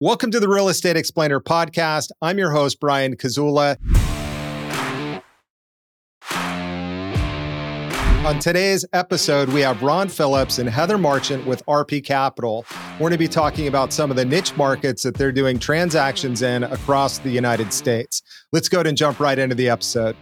Welcome to the Real Estate Explainer podcast. I'm your host, Brian Kiczula. On today's episode, we have Ron Phillips and Heather Marchant with RP Capital. We're going to be talking about some of the niche markets that they're doing transactions in across the United States. Let's go ahead and jump right into the episode.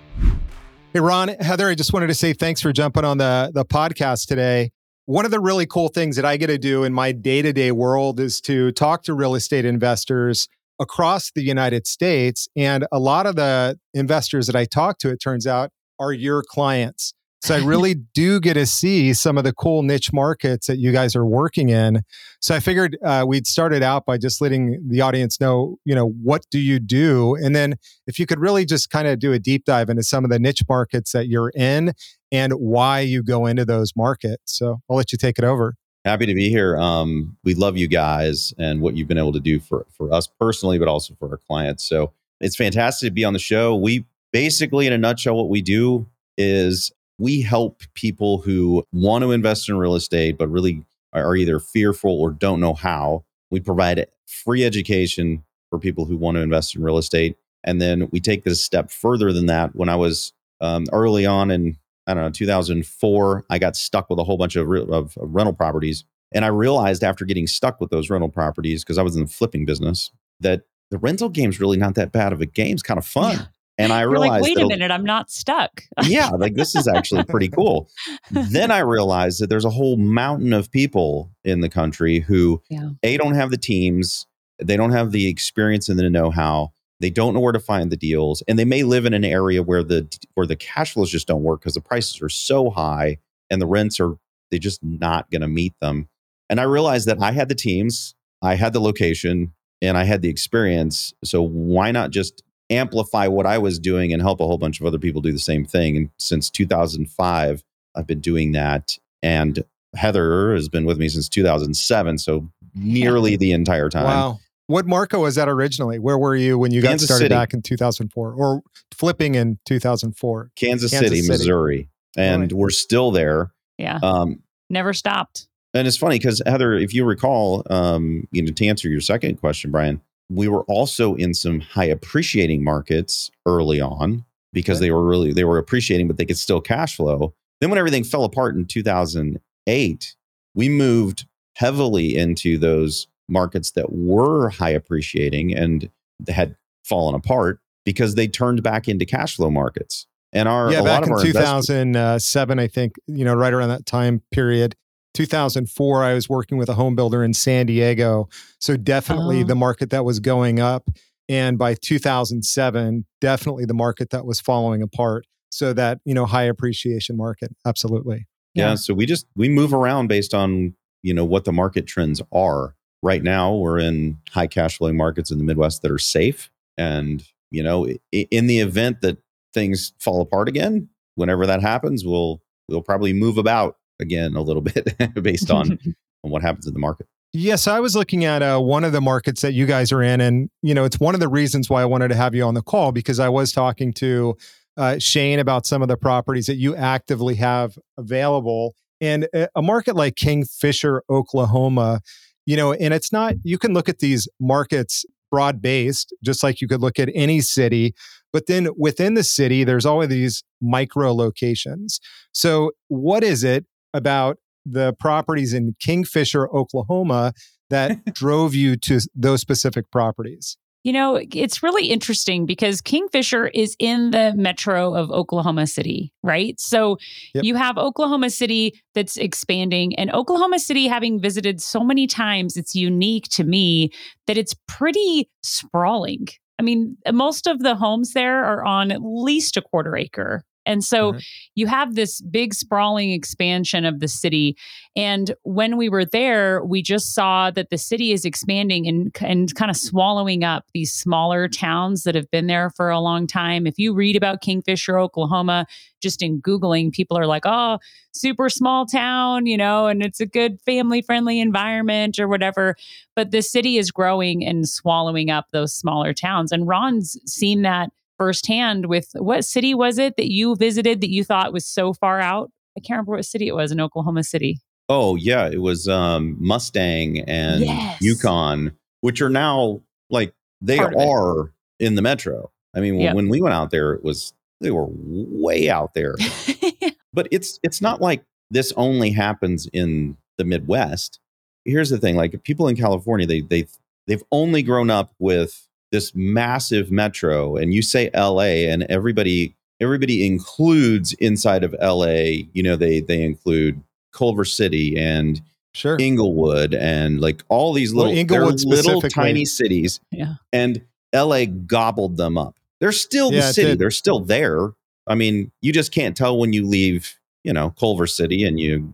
Hey, Ron, Heather, I just wanted to say thanks for jumping on the, the podcast today. One of the really cool things that I get to do in my day to day world is to talk to real estate investors across the United States. And a lot of the investors that I talk to, it turns out, are your clients. So I really do get to see some of the cool niche markets that you guys are working in. So I figured uh, we'd started out by just letting the audience know, you know, what do you do? And then if you could really just kind of do a deep dive into some of the niche markets that you're in and why you go into those markets. So I'll let you take it over. Happy to be here. Um, we love you guys and what you've been able to do for, for us personally, but also for our clients. So it's fantastic to be on the show. We basically, in a nutshell, what we do is we help people who want to invest in real estate, but really are either fearful or don't know how. We provide free education for people who want to invest in real estate. And then we take this step further than that. When I was um, early on in, I don't know, 2004, I got stuck with a whole bunch of, re- of, rental properties. And I realized after getting stuck with those rental properties, because I was in the flipping business, that the rental game's really not that bad of a game. It's kind of fun. Yeah. And I You're realized, like, wait a minute, I'm not stuck. yeah, like this is actually pretty cool. then I realized that there's a whole mountain of people in the country who yeah. a don't have the teams, they don't have the experience and the know-how, they don't know where to find the deals, and they may live in an area where the where the cash flows just don't work because the prices are so high and the rents are they just not going to meet them. And I realized that I had the teams, I had the location, and I had the experience. So why not just amplify what I was doing and help a whole bunch of other people do the same thing. And since 2005, I've been doing that. And Heather has been with me since 2007, so nearly the entire time. Wow. What Marco was that originally? Where were you when you Kansas got started City. back in 2004 or flipping in 2004? Kansas, Kansas City, City, Missouri. And right. we're still there. Yeah. Um, Never stopped. And it's funny because Heather, if you recall, um, you know, to answer your second question, Brian, we were also in some high appreciating markets early on because they were really they were appreciating but they could still cash flow. Then when everything fell apart in 2008 we moved heavily into those markets that were high appreciating and had fallen apart because they turned back into cash flow markets. And our yeah back in 2007 i think you know right around that time period 2004, I was working with a home builder in San Diego. So definitely oh. the oh. market that was going up. And by 2007, definitely the market that was falling apart. So that, you know, high appreciation market. Absolutely. Yeah. yeah. So we just, we move around based on, you know, what the market trends are. Right now, we're in high cash flowing markets in the Midwest that are safe. And, you know, in the event that things fall apart again, whenever that happens, we'll, we'll probably move about again a little bit based on, on what happens in the market. Yes, I was looking at uh, one of the markets that you guys are in, and you know, it's one of the reasons why I wanted to have you on the call because I was talking to uh, Shane about some of the properties that you actively have available, and a market like Kingfisher, Oklahoma, you know, and it's not. You can look at these markets broad based, just like you could look at any city. But then within the city, there's always these micro locations. So, what is it about the properties in Kingfisher, Oklahoma that drove you to those specific properties? You know, it's really interesting because Kingfisher is in the metro of Oklahoma City, right? So yep. you have Oklahoma City that's expanding, and Oklahoma City, having visited so many times, it's unique to me that it's pretty sprawling. I mean, most of the homes there are on at least a quarter acre, and so mm-hmm. you have this big sprawling expansion of the city. And when we were there, we just saw that the city is expanding and, and kind of swallowing up these smaller towns that have been there for a long time. If you read about Kingfisher, Oklahoma, just in Googling, people are like, oh, super small town, you know, and it's a good family friendly environment or whatever. But the city is growing and swallowing up those smaller towns. And Ron's seen that firsthand with what city was it that you visited that you thought was so far out? I can't remember what city it was in Oklahoma City. Oh yeah, it was um, Mustang and yes. Yukon, which are now like they are in the metro. I mean, yep. when we went out there, it was they were way out there. but it's it's not like this only happens in the Midwest. Here's the thing: like people in California, they they they've only grown up with this massive metro, and you say L.A. and everybody everybody includes inside of LA, you know, they they include Culver City and sure Inglewood and like all these little well, Inglewood little tiny cities. Yeah. And LA gobbled them up. They're still the yeah, city. They're still there. I mean, you just can't tell when you leave, you know, Culver City and you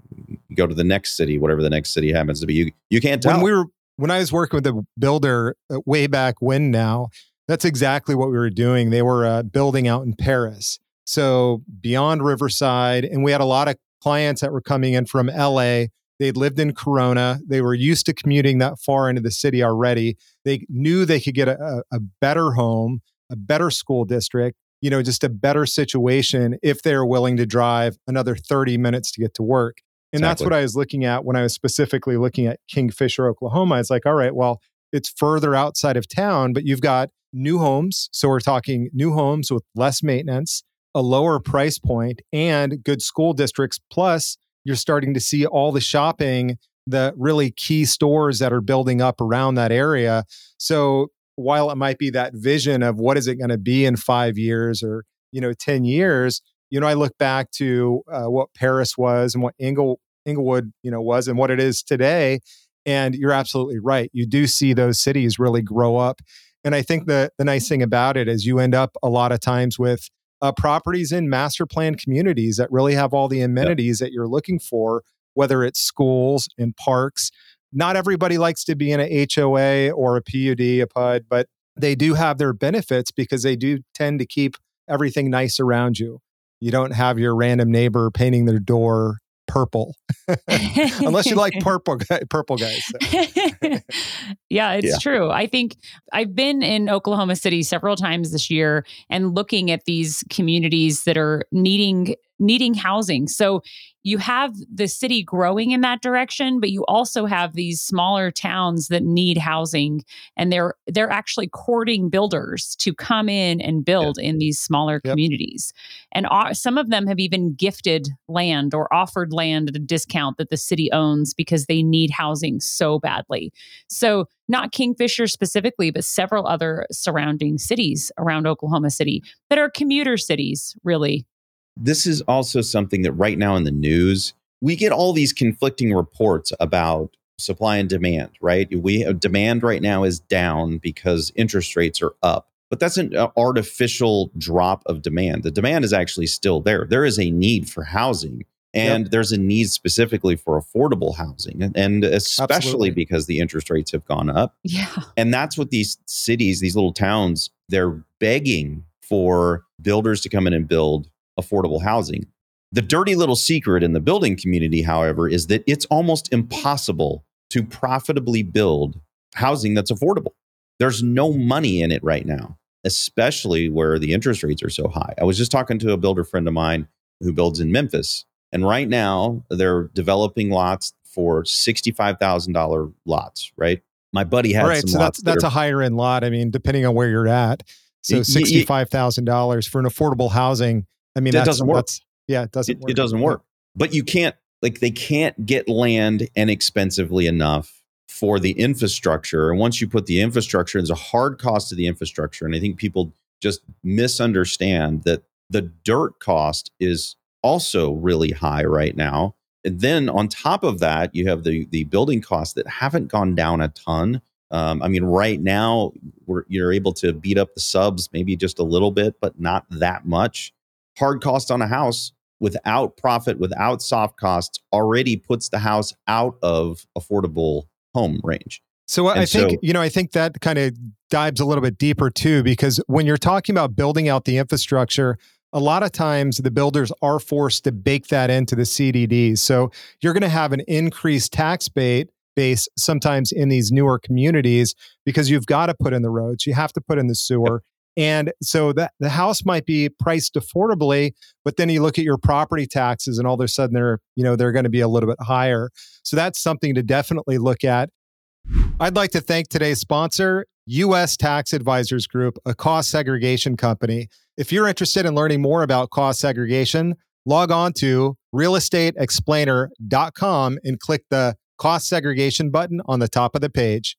go to the next city, whatever the next city happens to be. You you can't tell. When we were when I was working with a builder uh, way back when now, that's exactly what we were doing. They were uh, building out in Perris. So beyond Riverside. And we had a lot of clients that were coming in from LA. They'd lived in Corona. They were used to commuting that far into the city already. They knew they could get a, a better home, a better school district, you know, just a better situation if they're willing to drive another 30 minutes to get to work. And exactly. that's what I was looking at when I was specifically looking at Kingfisher, Oklahoma. It's like, all right, well, it's further outside of town, but you've got new homes. So we're talking new homes with less maintenance, a lower price point, and good school districts. Plus, you're starting to see all the shopping, the really key stores that are building up around that area. So while it might be that vision of what is it going to be in five years or you know 10 years you know i look back to uh, what Perris was and what Ingle, inglewood you know was and what it is today and you're absolutely right you do see those cities really grow up and I think the the nice thing about it is you end up a lot of times with uh, properties in master plan communities that really have all the amenities yep. that you're looking for, whether it's schools and parks. Not everybody likes to be in a HOA or a PUD, a PUD, but they do have their benefits because they do tend to keep everything nice around you. You don't have your random neighbor painting their door purple, unless you like purple purple guys. So. yeah, it's yeah. true. I think I've been in Oklahoma City several times this year and looking at these communities that are needing needing housing. So you have the city growing in that direction but you also have these smaller towns that need housing and they're they're actually courting builders to come in and build in these smaller yep. communities and uh, some of them have even gifted land or offered land at a discount that the city owns because they need housing so badly so not kingfisher specifically but several other surrounding cities around oklahoma city that are commuter cities really this is also something that right now in the news, we get all these conflicting reports about supply and demand, right? We uh, demand right now is down because interest rates are up. But that's an uh, artificial drop of demand. The demand is actually still there. There is a need for housing and yep. there's a need specifically for affordable housing and especially Absolutely. because the interest rates have gone up yeah and that's what these cities these little towns they're begging for builders to come in and build affordable housing. The dirty little secret in the building community, however, is that it's almost impossible to profitably build housing that's affordable. There's no money in it right now, especially where the interest rates are so high. I was just talking to a builder friend of mine who builds in Memphis, and right now they're developing lots for $65,000 lots, right? My buddy had right, so that's that that's are, a higher end lot. I mean, depending on where you're at. So sixty five thousand dollars for an affordable housing I mean, that doesn't work. Yeah, it doesn't. It, work. it doesn't work. But you can't like they can't get land inexpensively enough for the infrastructure. And once you put the infrastructure, there's a hard cost to the infrastructure. And I think people just misunderstand that the dirt cost is also really high right now. And then on top of that, you have the the building costs that haven't gone down a ton. Um, I mean, right now we're you're able to beat up the subs maybe just a little bit, but not that much hard cost on a house without profit, without soft costs, already puts the house out of affordable home range. So and I think, so, you know, I think that kind of dives a little bit deeper too, because when you're talking about building out the infrastructure, a lot of times the builders are forced to bake that into the CDDs. So you're going to have an increased tax bait base sometimes in these newer communities because you've got to put in the roads, you have to put in the sewer, and so that the house might be priced affordably, but then you look at your property taxes and all of a sudden they're, you know, they're going to be a little bit higher. So that's something to definitely look at. I'd like to thank today's sponsor, US Tax Advisors Group, a cost segregation company. If you're interested in learning more about cost segregation, log on to realestateexplainer.com and click the cost segregation button on the top of the page.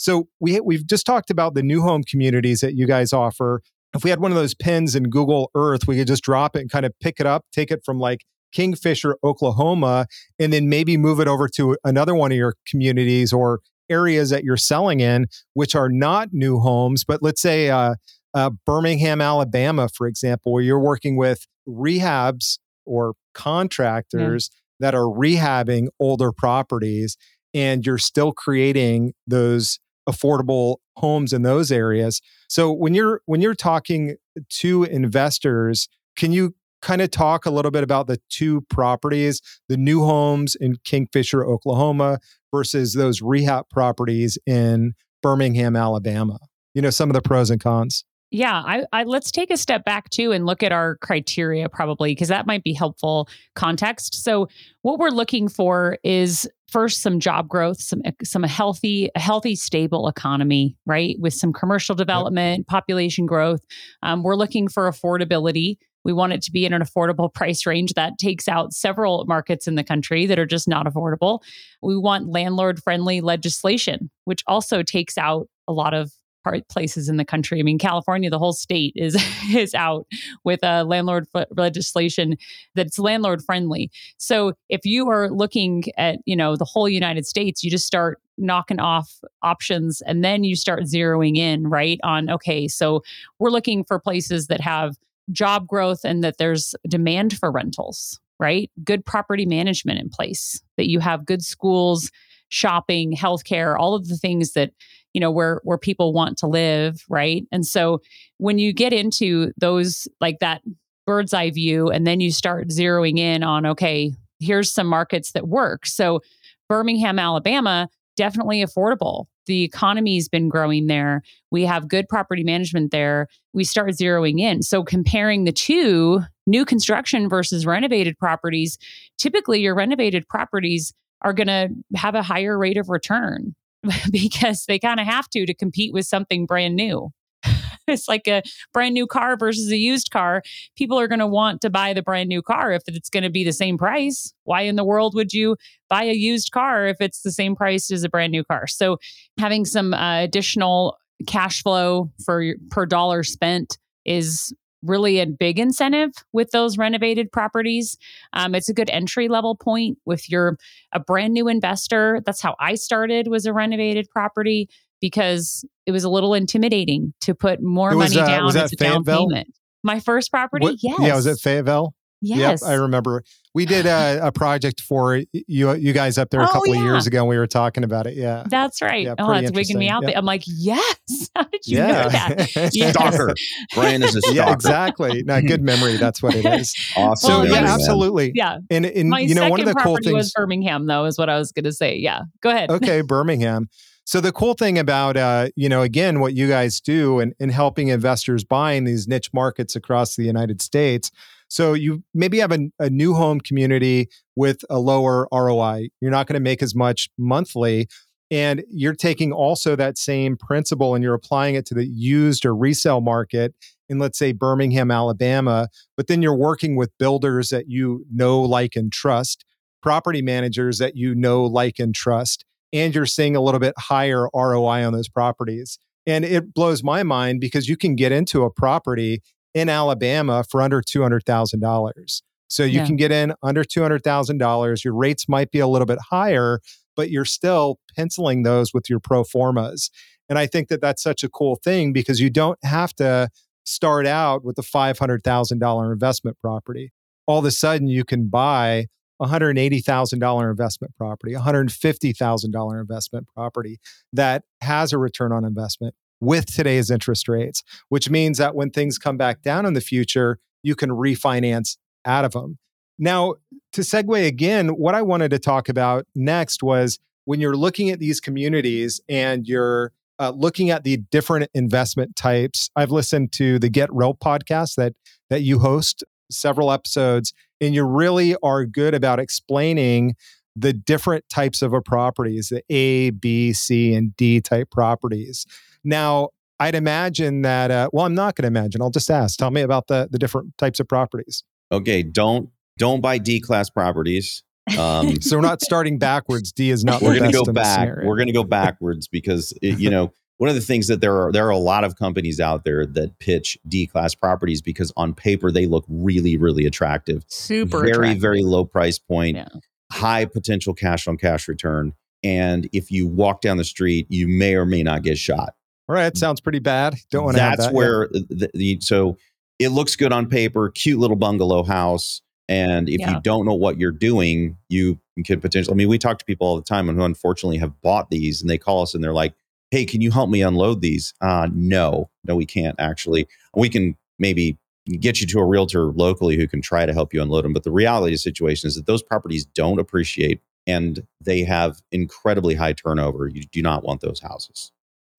So we we've just talked about the new home communities that you guys offer. If we had one of those pins in Google Earth, we could just drop it and kind of pick it up, take it from like Kingfisher, Oklahoma, and then maybe move it over to another one of your communities or areas that you're selling in, which are not new homes, but let's say uh, uh, Birmingham, Alabama, for example, where you're working with rehabs or contractors yeah. that are rehabbing older properties and you're still creating those affordable homes in those areas. So when you're when you're talking to investors, can you kind of talk a little bit about the two properties, the new homes in Kingfisher, Oklahoma versus those rehab properties in Birmingham, Alabama? You know, some of the pros and cons. Yeah, I, I, let's take a step back too and look at our criteria probably because that might be helpful context. So what we're looking for is first some job growth, some some healthy a healthy stable economy, right? With some commercial development, yep. population growth. Um, we're looking for affordability. We want it to be in an affordable price range that takes out several markets in the country that are just not affordable. We want landlord friendly legislation, which also takes out a lot of part places in the country. I mean, California, the whole state is is out with a landlord f- legislation that's landlord friendly. So if you are looking at you know the whole United States, you just start knocking off options and then you start zeroing in right on okay so we're looking for places that have job growth and that there's demand for rentals right good property management in place that you have good schools shopping healthcare all of the things that you know where where people want to live right? And so when you get into those like that bird's eye view and then you start zeroing in on okay here's some markets that work. So birmingham alabama definitely affordable. The economy's been growing there. We have good property management there. We start zeroing in. So comparing the two new construction versus renovated properties typically your renovated properties are going to have a higher rate of return because they kind of have to to compete with something brand new. it's like a brand new car versus a used car. People are going to want to buy the brand new car if it's going to be the same price. Why in the world would you buy a used car if it's the same price as a brand new car? So, having some uh, additional cash flow for per dollar spent is really a big incentive with those renovated properties. Um, it's a good entry level point with your a brand new investor. That's how I started was a renovated property because it was a little intimidating to put more was, money uh, down as a down payment. My first property, what, yes. Yeah, was it Fayetteville? Yes, yep, I remember. We did a, a, project for you, you guys up there a oh, couple yeah. of years ago. and We were talking about it. Yeah, that's right. Yeah, oh, it's wigging me out. Yep. I'm like, yes. How did you yeah. know that? yes. Stalker. Brian is a stalker. Yeah, exactly. No, good memory. That's what it is. awesome. So yeah, absolutely. Yeah. And, and My you know, one of the cool things was Birmingham, though, is what I was going to say. Yeah. Go ahead. Okay, Birmingham. So the cool thing about, uh, you know, again, what you guys do and in, in helping investors buying these niche markets across the United States so you maybe have a, a new home community with a lower ROI. You're not going to make as much monthly. And you're taking also that same principle and you're applying it to the used or resale market in, let's say, Birmingham, Alabama. But then you're working with builders that you know, like, and trust, property managers that you know, like, and trust. And you're seeing a little bit higher ROI on those properties. And it blows my mind because you can get into a property in Alabama for under $200,000. So you yeah. can get in under $200,000. Your rates might be a little bit higher, but you're still penciling those with your pro formas. And I think that that's such a cool thing because you don't have to start out with a $500,000 investment property. All of a sudden, you can buy a $180,000 investment property, a $150,000 investment property that has a return on investment with today's interest rates, which means that when things come back down in the future, you can refinance out of them. Now, to segue again, what I wanted to talk about next was when you're looking at these communities and you're uh, looking at the different investment types. I've listened to the Get Real podcast that that you host several episodes, and you really are good about explaining the different types of a properties, the A, B, C, and D type properties. Now, I'd imagine that. Uh, well, I'm not going to imagine. I'll just ask. Tell me about the the different types of properties. Okay, don't don't buy D class properties. Um, so we're not starting backwards. D is not. We're going to go back. We're going to go backwards because it, you know one of the things that there are there are a lot of companies out there that pitch D class properties because on paper they look really really attractive, super very attractive. very low price point, yeah. high potential cash on cash return, and if you walk down the street, you may or may not get shot. All right, sounds pretty bad. Don't want to. That's that, where the, the, so it looks good on paper, cute little bungalow house. And if yeah. you don't know what you're doing, you can potentially. I mean, we talk to people all the time and who unfortunately have bought these, and they call us and they're like, "Hey, can you help me unload these?" Uh, no, no, we can't actually. We can maybe get you to a realtor locally who can try to help you unload them. But the reality of the situation is that those properties don't appreciate and they have incredibly high turnover. You do not want those houses.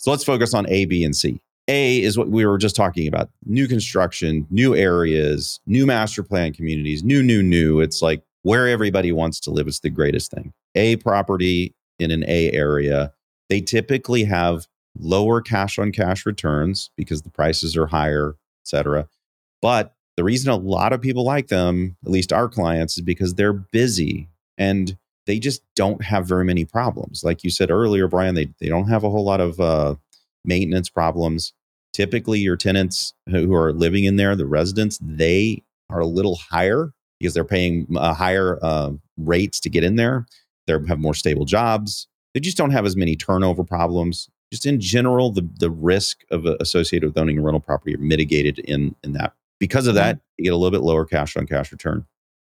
So let's focus on A, B, and C. A is what we were just talking about new construction, new areas, new master plan communities, new, new, new. It's like where everybody wants to live is the greatest thing. A property in an A area, they typically have lower cash on cash returns because the prices are higher, et cetera. But the reason a lot of people like them, at least our clients, is because they're busy and they just don't have very many problems. Like you said earlier, Brian, they, they don't have a whole lot of uh, maintenance problems. Typically, your tenants who are living in there, the residents, they are a little higher because they're paying uh, higher uh, rates to get in there. They have more stable jobs. They just don't have as many turnover problems. Just in general, the the risk of uh, associated with owning a rental property are mitigated in in that. Because of that, you get a little bit lower cash on cash return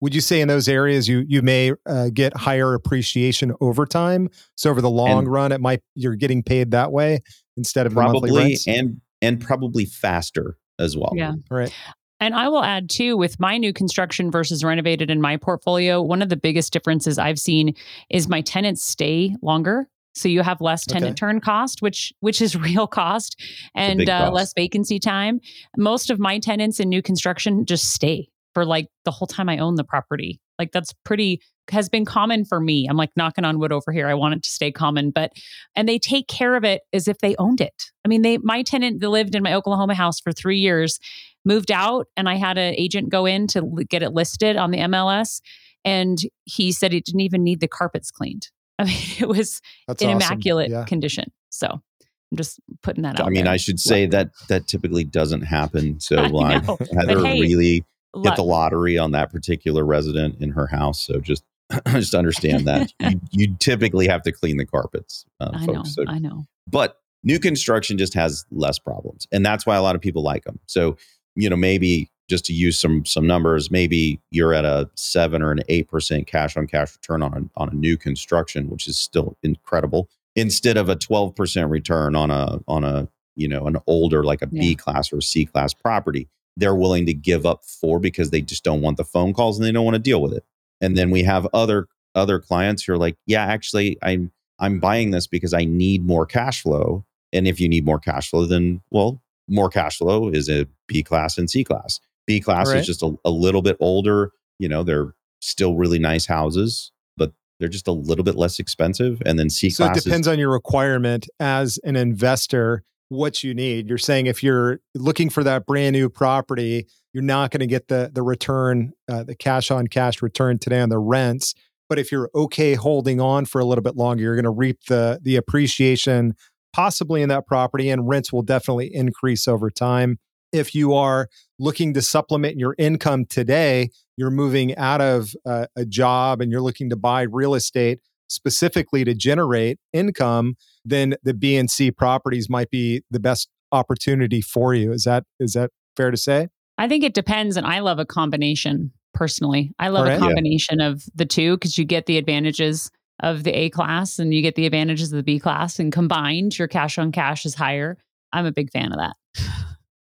would you say in those areas you you may uh, get higher appreciation over time so over the long and run it might you're getting paid that way instead of probably and and probably faster as well yeah right and I will add too with my new construction versus renovated in my portfolio, one of the biggest differences I've seen is my tenants stay longer. So you have less tenant okay. turn cost, which which is real cost, and uh, cost. less vacancy time. Most of my tenants in new construction just stay for like the whole time I own the property. Like that's pretty has been common for me. I'm like knocking on wood over here. I want it to stay common, but and they take care of it as if they owned it. I mean, they my tenant that lived in my Oklahoma house for 3 years moved out and I had an agent go in to get it listed on the MLS and he said it didn't even need the carpets cleaned. I mean, it was That's in awesome. immaculate yeah. condition. So I'm just putting that out. I mean, there. I should say that that typically doesn't happen. So I Heather hey, really hit the lottery on that particular resident in her house. So just just understand that you, you, typically have to clean the carpets, uh, I folks. Know, so, I know. But new construction just has less problems, and that's why a lot of people like them. So you know maybe just to use some some numbers, maybe you're at a seven or an eight percent cash on cash return on a, on a new construction, which is still incredible, instead of a twelve percent return on a on a you know an older like a yeah. B class or C class property they're willing to give up for because they just don't want the phone calls and they don't want to deal with it. And then we have other other clients who are like, yeah, actually I'm I'm buying this because I need more cash flow. And if you need more cash flow, then well, more cash flow is a B class and C class. B class right. is just a, a little bit older. You know, they're still really nice houses, but they're just a little bit less expensive. And then C so class. So it depends is, on your requirement as an investor what you need. You're saying if you're looking for that brand new property, you're not going to get the the return, uh, the cash on cash return today on the rents. But if you're okay holding on for a little bit longer, you're going to reap the the appreciation possibly in that property, and rents will definitely increase over time. If you are looking to supplement your income today, you're moving out of uh, a job and you're looking to buy real estate specifically to generate income then the B and C properties might be the best opportunity for you. Is that is that fair to say? I think it depends, and I love a combination personally. I love right. a combination yeah. of the two because you get the advantages of the A class and you get the advantages of the B class, and combined, your cash on cash is higher. I'm a big fan of that.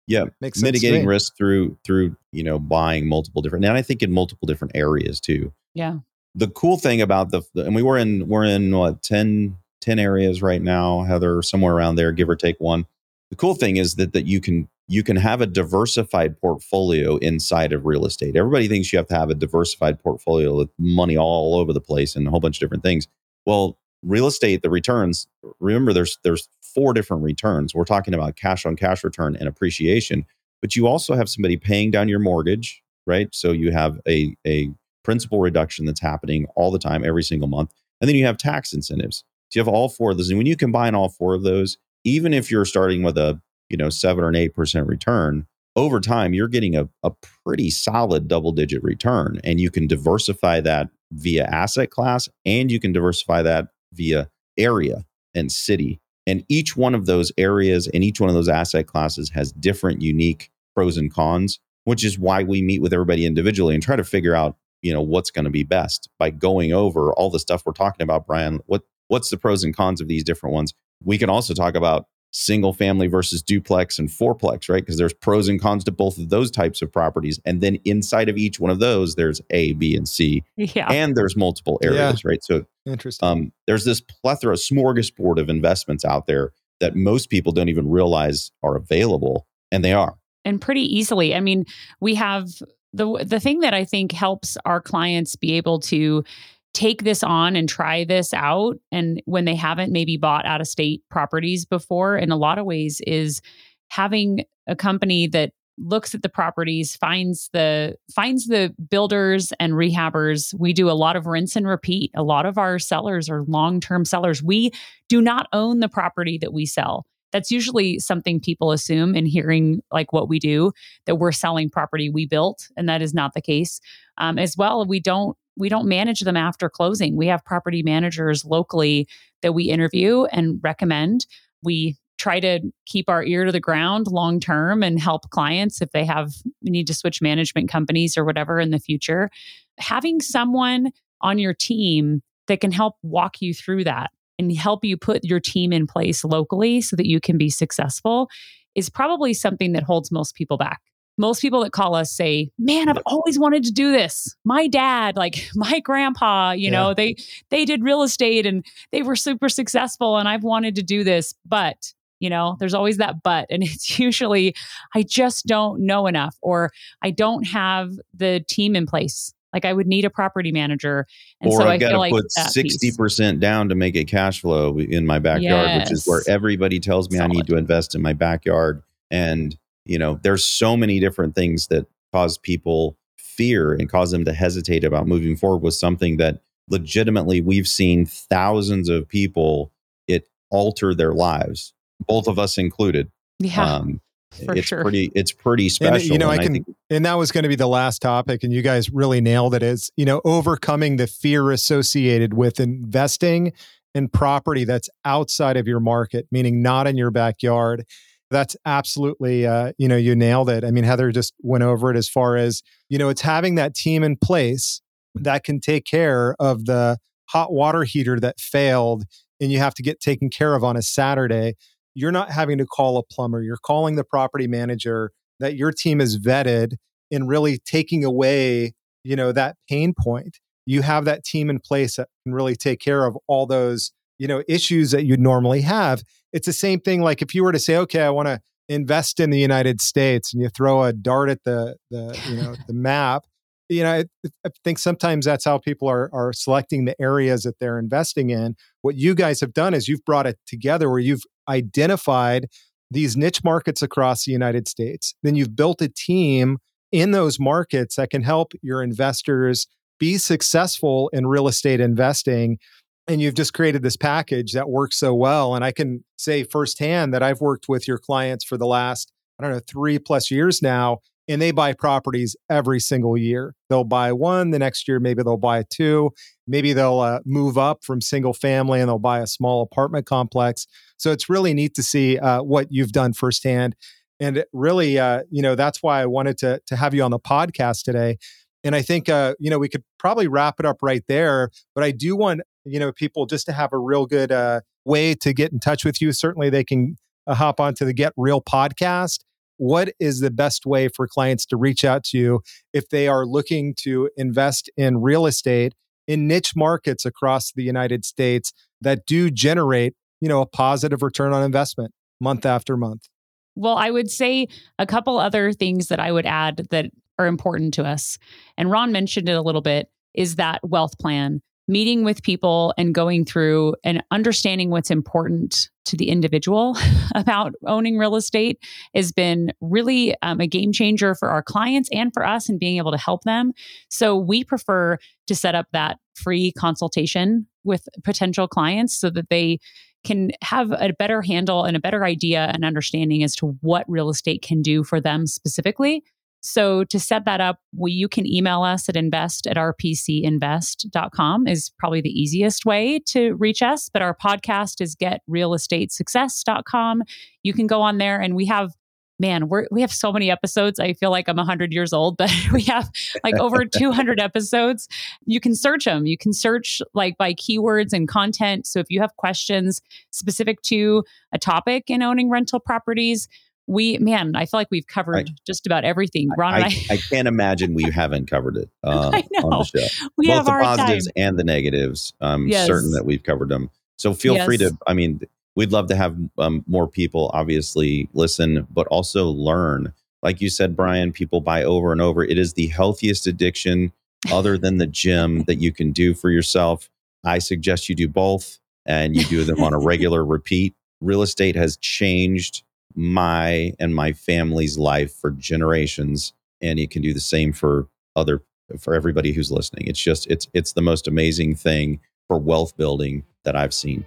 Yeah, Makes mitigating risk through through you know buying multiple different, and I think in multiple different areas too. Yeah. The cool thing about the, and we were in we're in what 10 10 areas right now, Heather, somewhere around there, give or take one. The cool thing is that that you can you can have a diversified portfolio inside of real estate. Everybody thinks you have to have a diversified portfolio with money all over the place and a whole bunch of different things. Well, real estate, the returns, remember there's there's four different returns. We're talking about cash on cash return and appreciation, but you also have somebody paying down your mortgage, right? So you have a a principal reduction that's happening all the time every single month. And then you have tax incentives. So you have all four of those. And when you combine all four of those, even if you're starting with a you know seven or an eight percent return over time you're getting a, a pretty solid double digit return and you can diversify that via asset class and you can diversify that via area and city and each one of those areas and each one of those asset classes has different unique pros and cons which is why we meet with everybody individually and try to figure out you know what's going to be best by going over all the stuff we're talking about brian what what's the pros and cons of these different ones we can also talk about single family versus duplex and fourplex, right? Because there's pros and cons to both of those types of properties. And then inside of each one of those, there's A, B, and C. Yeah. And there's multiple areas, yeah. right? So interesting. Um, there's this plethora, smorgasbord of investments out there that most people don't even realize are available, and they are. And pretty easily. I mean, we have the the thing that I think helps our clients be able to take this on and try this out and when they haven't maybe bought out of state properties before in a lot of ways is having a company that looks at the properties finds the finds the builders and rehabbers. We do a lot of rinse and repeat. A lot of our sellers are long-term sellers. We do not own the property that we sell that's usually something people assume in hearing like what we do that we're selling property we built and that is not the case um, as well we don't we don't manage them after closing. We have property managers locally that we interview and recommend. We try to keep our ear to the ground long term and help clients if they have need to switch management companies or whatever in the future. Having someone on your team that can help walk you through that and help you put your team in place locally so that you can be successful is probably something that holds most people back most people that call us say, "Man, I've always wanted to do this. My dad, like my grandpa, you yeah. know, they they did real estate and they were super successful and I've wanted to do this, but you know there's always that but and it's usually i just don't know enough or i don't have the team in place like i would need a property manager and or so i've got to like put 60% piece. down to make a cash flow in my backyard yes. which is where everybody tells me Solid. i need to invest in my backyard and you know there's so many different things that cause people fear and cause them to hesitate about moving forward with something that legitimately we've seen thousands of people it alter their lives both of us included yeah um, for it's sure. pretty it's pretty special and, you know and i can think, and that was going to be the last topic and you guys really nailed it is you know overcoming the fear associated with investing in property that's outside of your market meaning not in your backyard that's absolutely, uh, you know, you nailed it. I mean, Heather just went over it as far as, you know, it's having that team in place that can take care of the hot water heater that failed and you have to get taken care of on a Saturday. You're not having to call a plumber. You're calling the property manager that your team is vetted and really taking away, you know, that pain point. You have that team in place that can really take care of all those you know issues that you'd normally have it's the same thing like if you were to say okay i want to invest in the united states and you throw a dart at the the you know the map you know I, I, think sometimes that's how people are are selecting the areas that they're investing in what you guys have done is you've brought it together where you've identified these niche markets across the united states then you've built a team in those markets that can help your investors be successful in real estate investing and you've just created this package that works so well and i can say firsthand that i've worked with your clients for the last i don't know three plus years now and they buy properties every single year. They'll buy one the next year maybe they'll buy two. Maybe they'll uh, move up from single family and they'll buy a small apartment complex. So it's really neat to see uh, what you've done firsthand. And really uh, you know that's why i wanted to, to have you on the podcast today. And I think, uh, you know, we could probably wrap it up right there. But I do want you know people just to have a real good uh, way to get in touch with you. Certainly they can uh, hop onto the get real podcast what is the best way for clients to reach out to you if they are looking to invest in real estate in niche markets across the united states that do generate you know a positive return on investment month after month Well, I would say a couple other things that I would add that are important to us. And Ron mentioned it a little bit is that wealth plan meeting with people and going through and understanding what's important to the individual about owning real estate has been really um, a game changer for our clients and for us and being able to help them. So we prefer to set up that free consultation with potential clients so that they can have a better handle and a better idea and understanding as to what real estate can do for them specifically so to set that up, we, you can email us at invest at rpcinvest.com is probably the easiest way to reach us. But our podcast is getrealestatesuccess.com. You can go on there and we have man, we're, we have so many episodes. I feel like I'm 100 years old, but we have like over 200 episodes. You can search them. You can search like by keywords and content. So if you have questions specific to a topic in owning rental properties, we man i feel like we've covered I, just about everything ron I, I, I, can't imagine we haven't covered it I know. on the show we both have the positives time. and the negatives i'm yes. certain that we've covered them so feel yes. free to i mean we'd love to have um, more people obviously listen but also learn like you said brian people buy over and over it is the healthiest addiction other than the gym that you can do for yourself i suggest you do both and you do them on a regular repeat real estate has changed my and my family's life for generations and it can do the same for other for everybody who's listening. It's just it's it's the most amazing thing for wealth building that i've seen.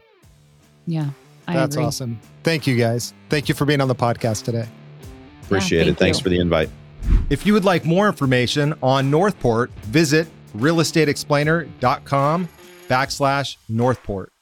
Yeah I that's agree. awesome. Thank you guys. Thank you for being on the podcast today. Appreciate yeah, it thanks you. for the invite. If you would like more information on northport visit realestateexplainer.com backslash northport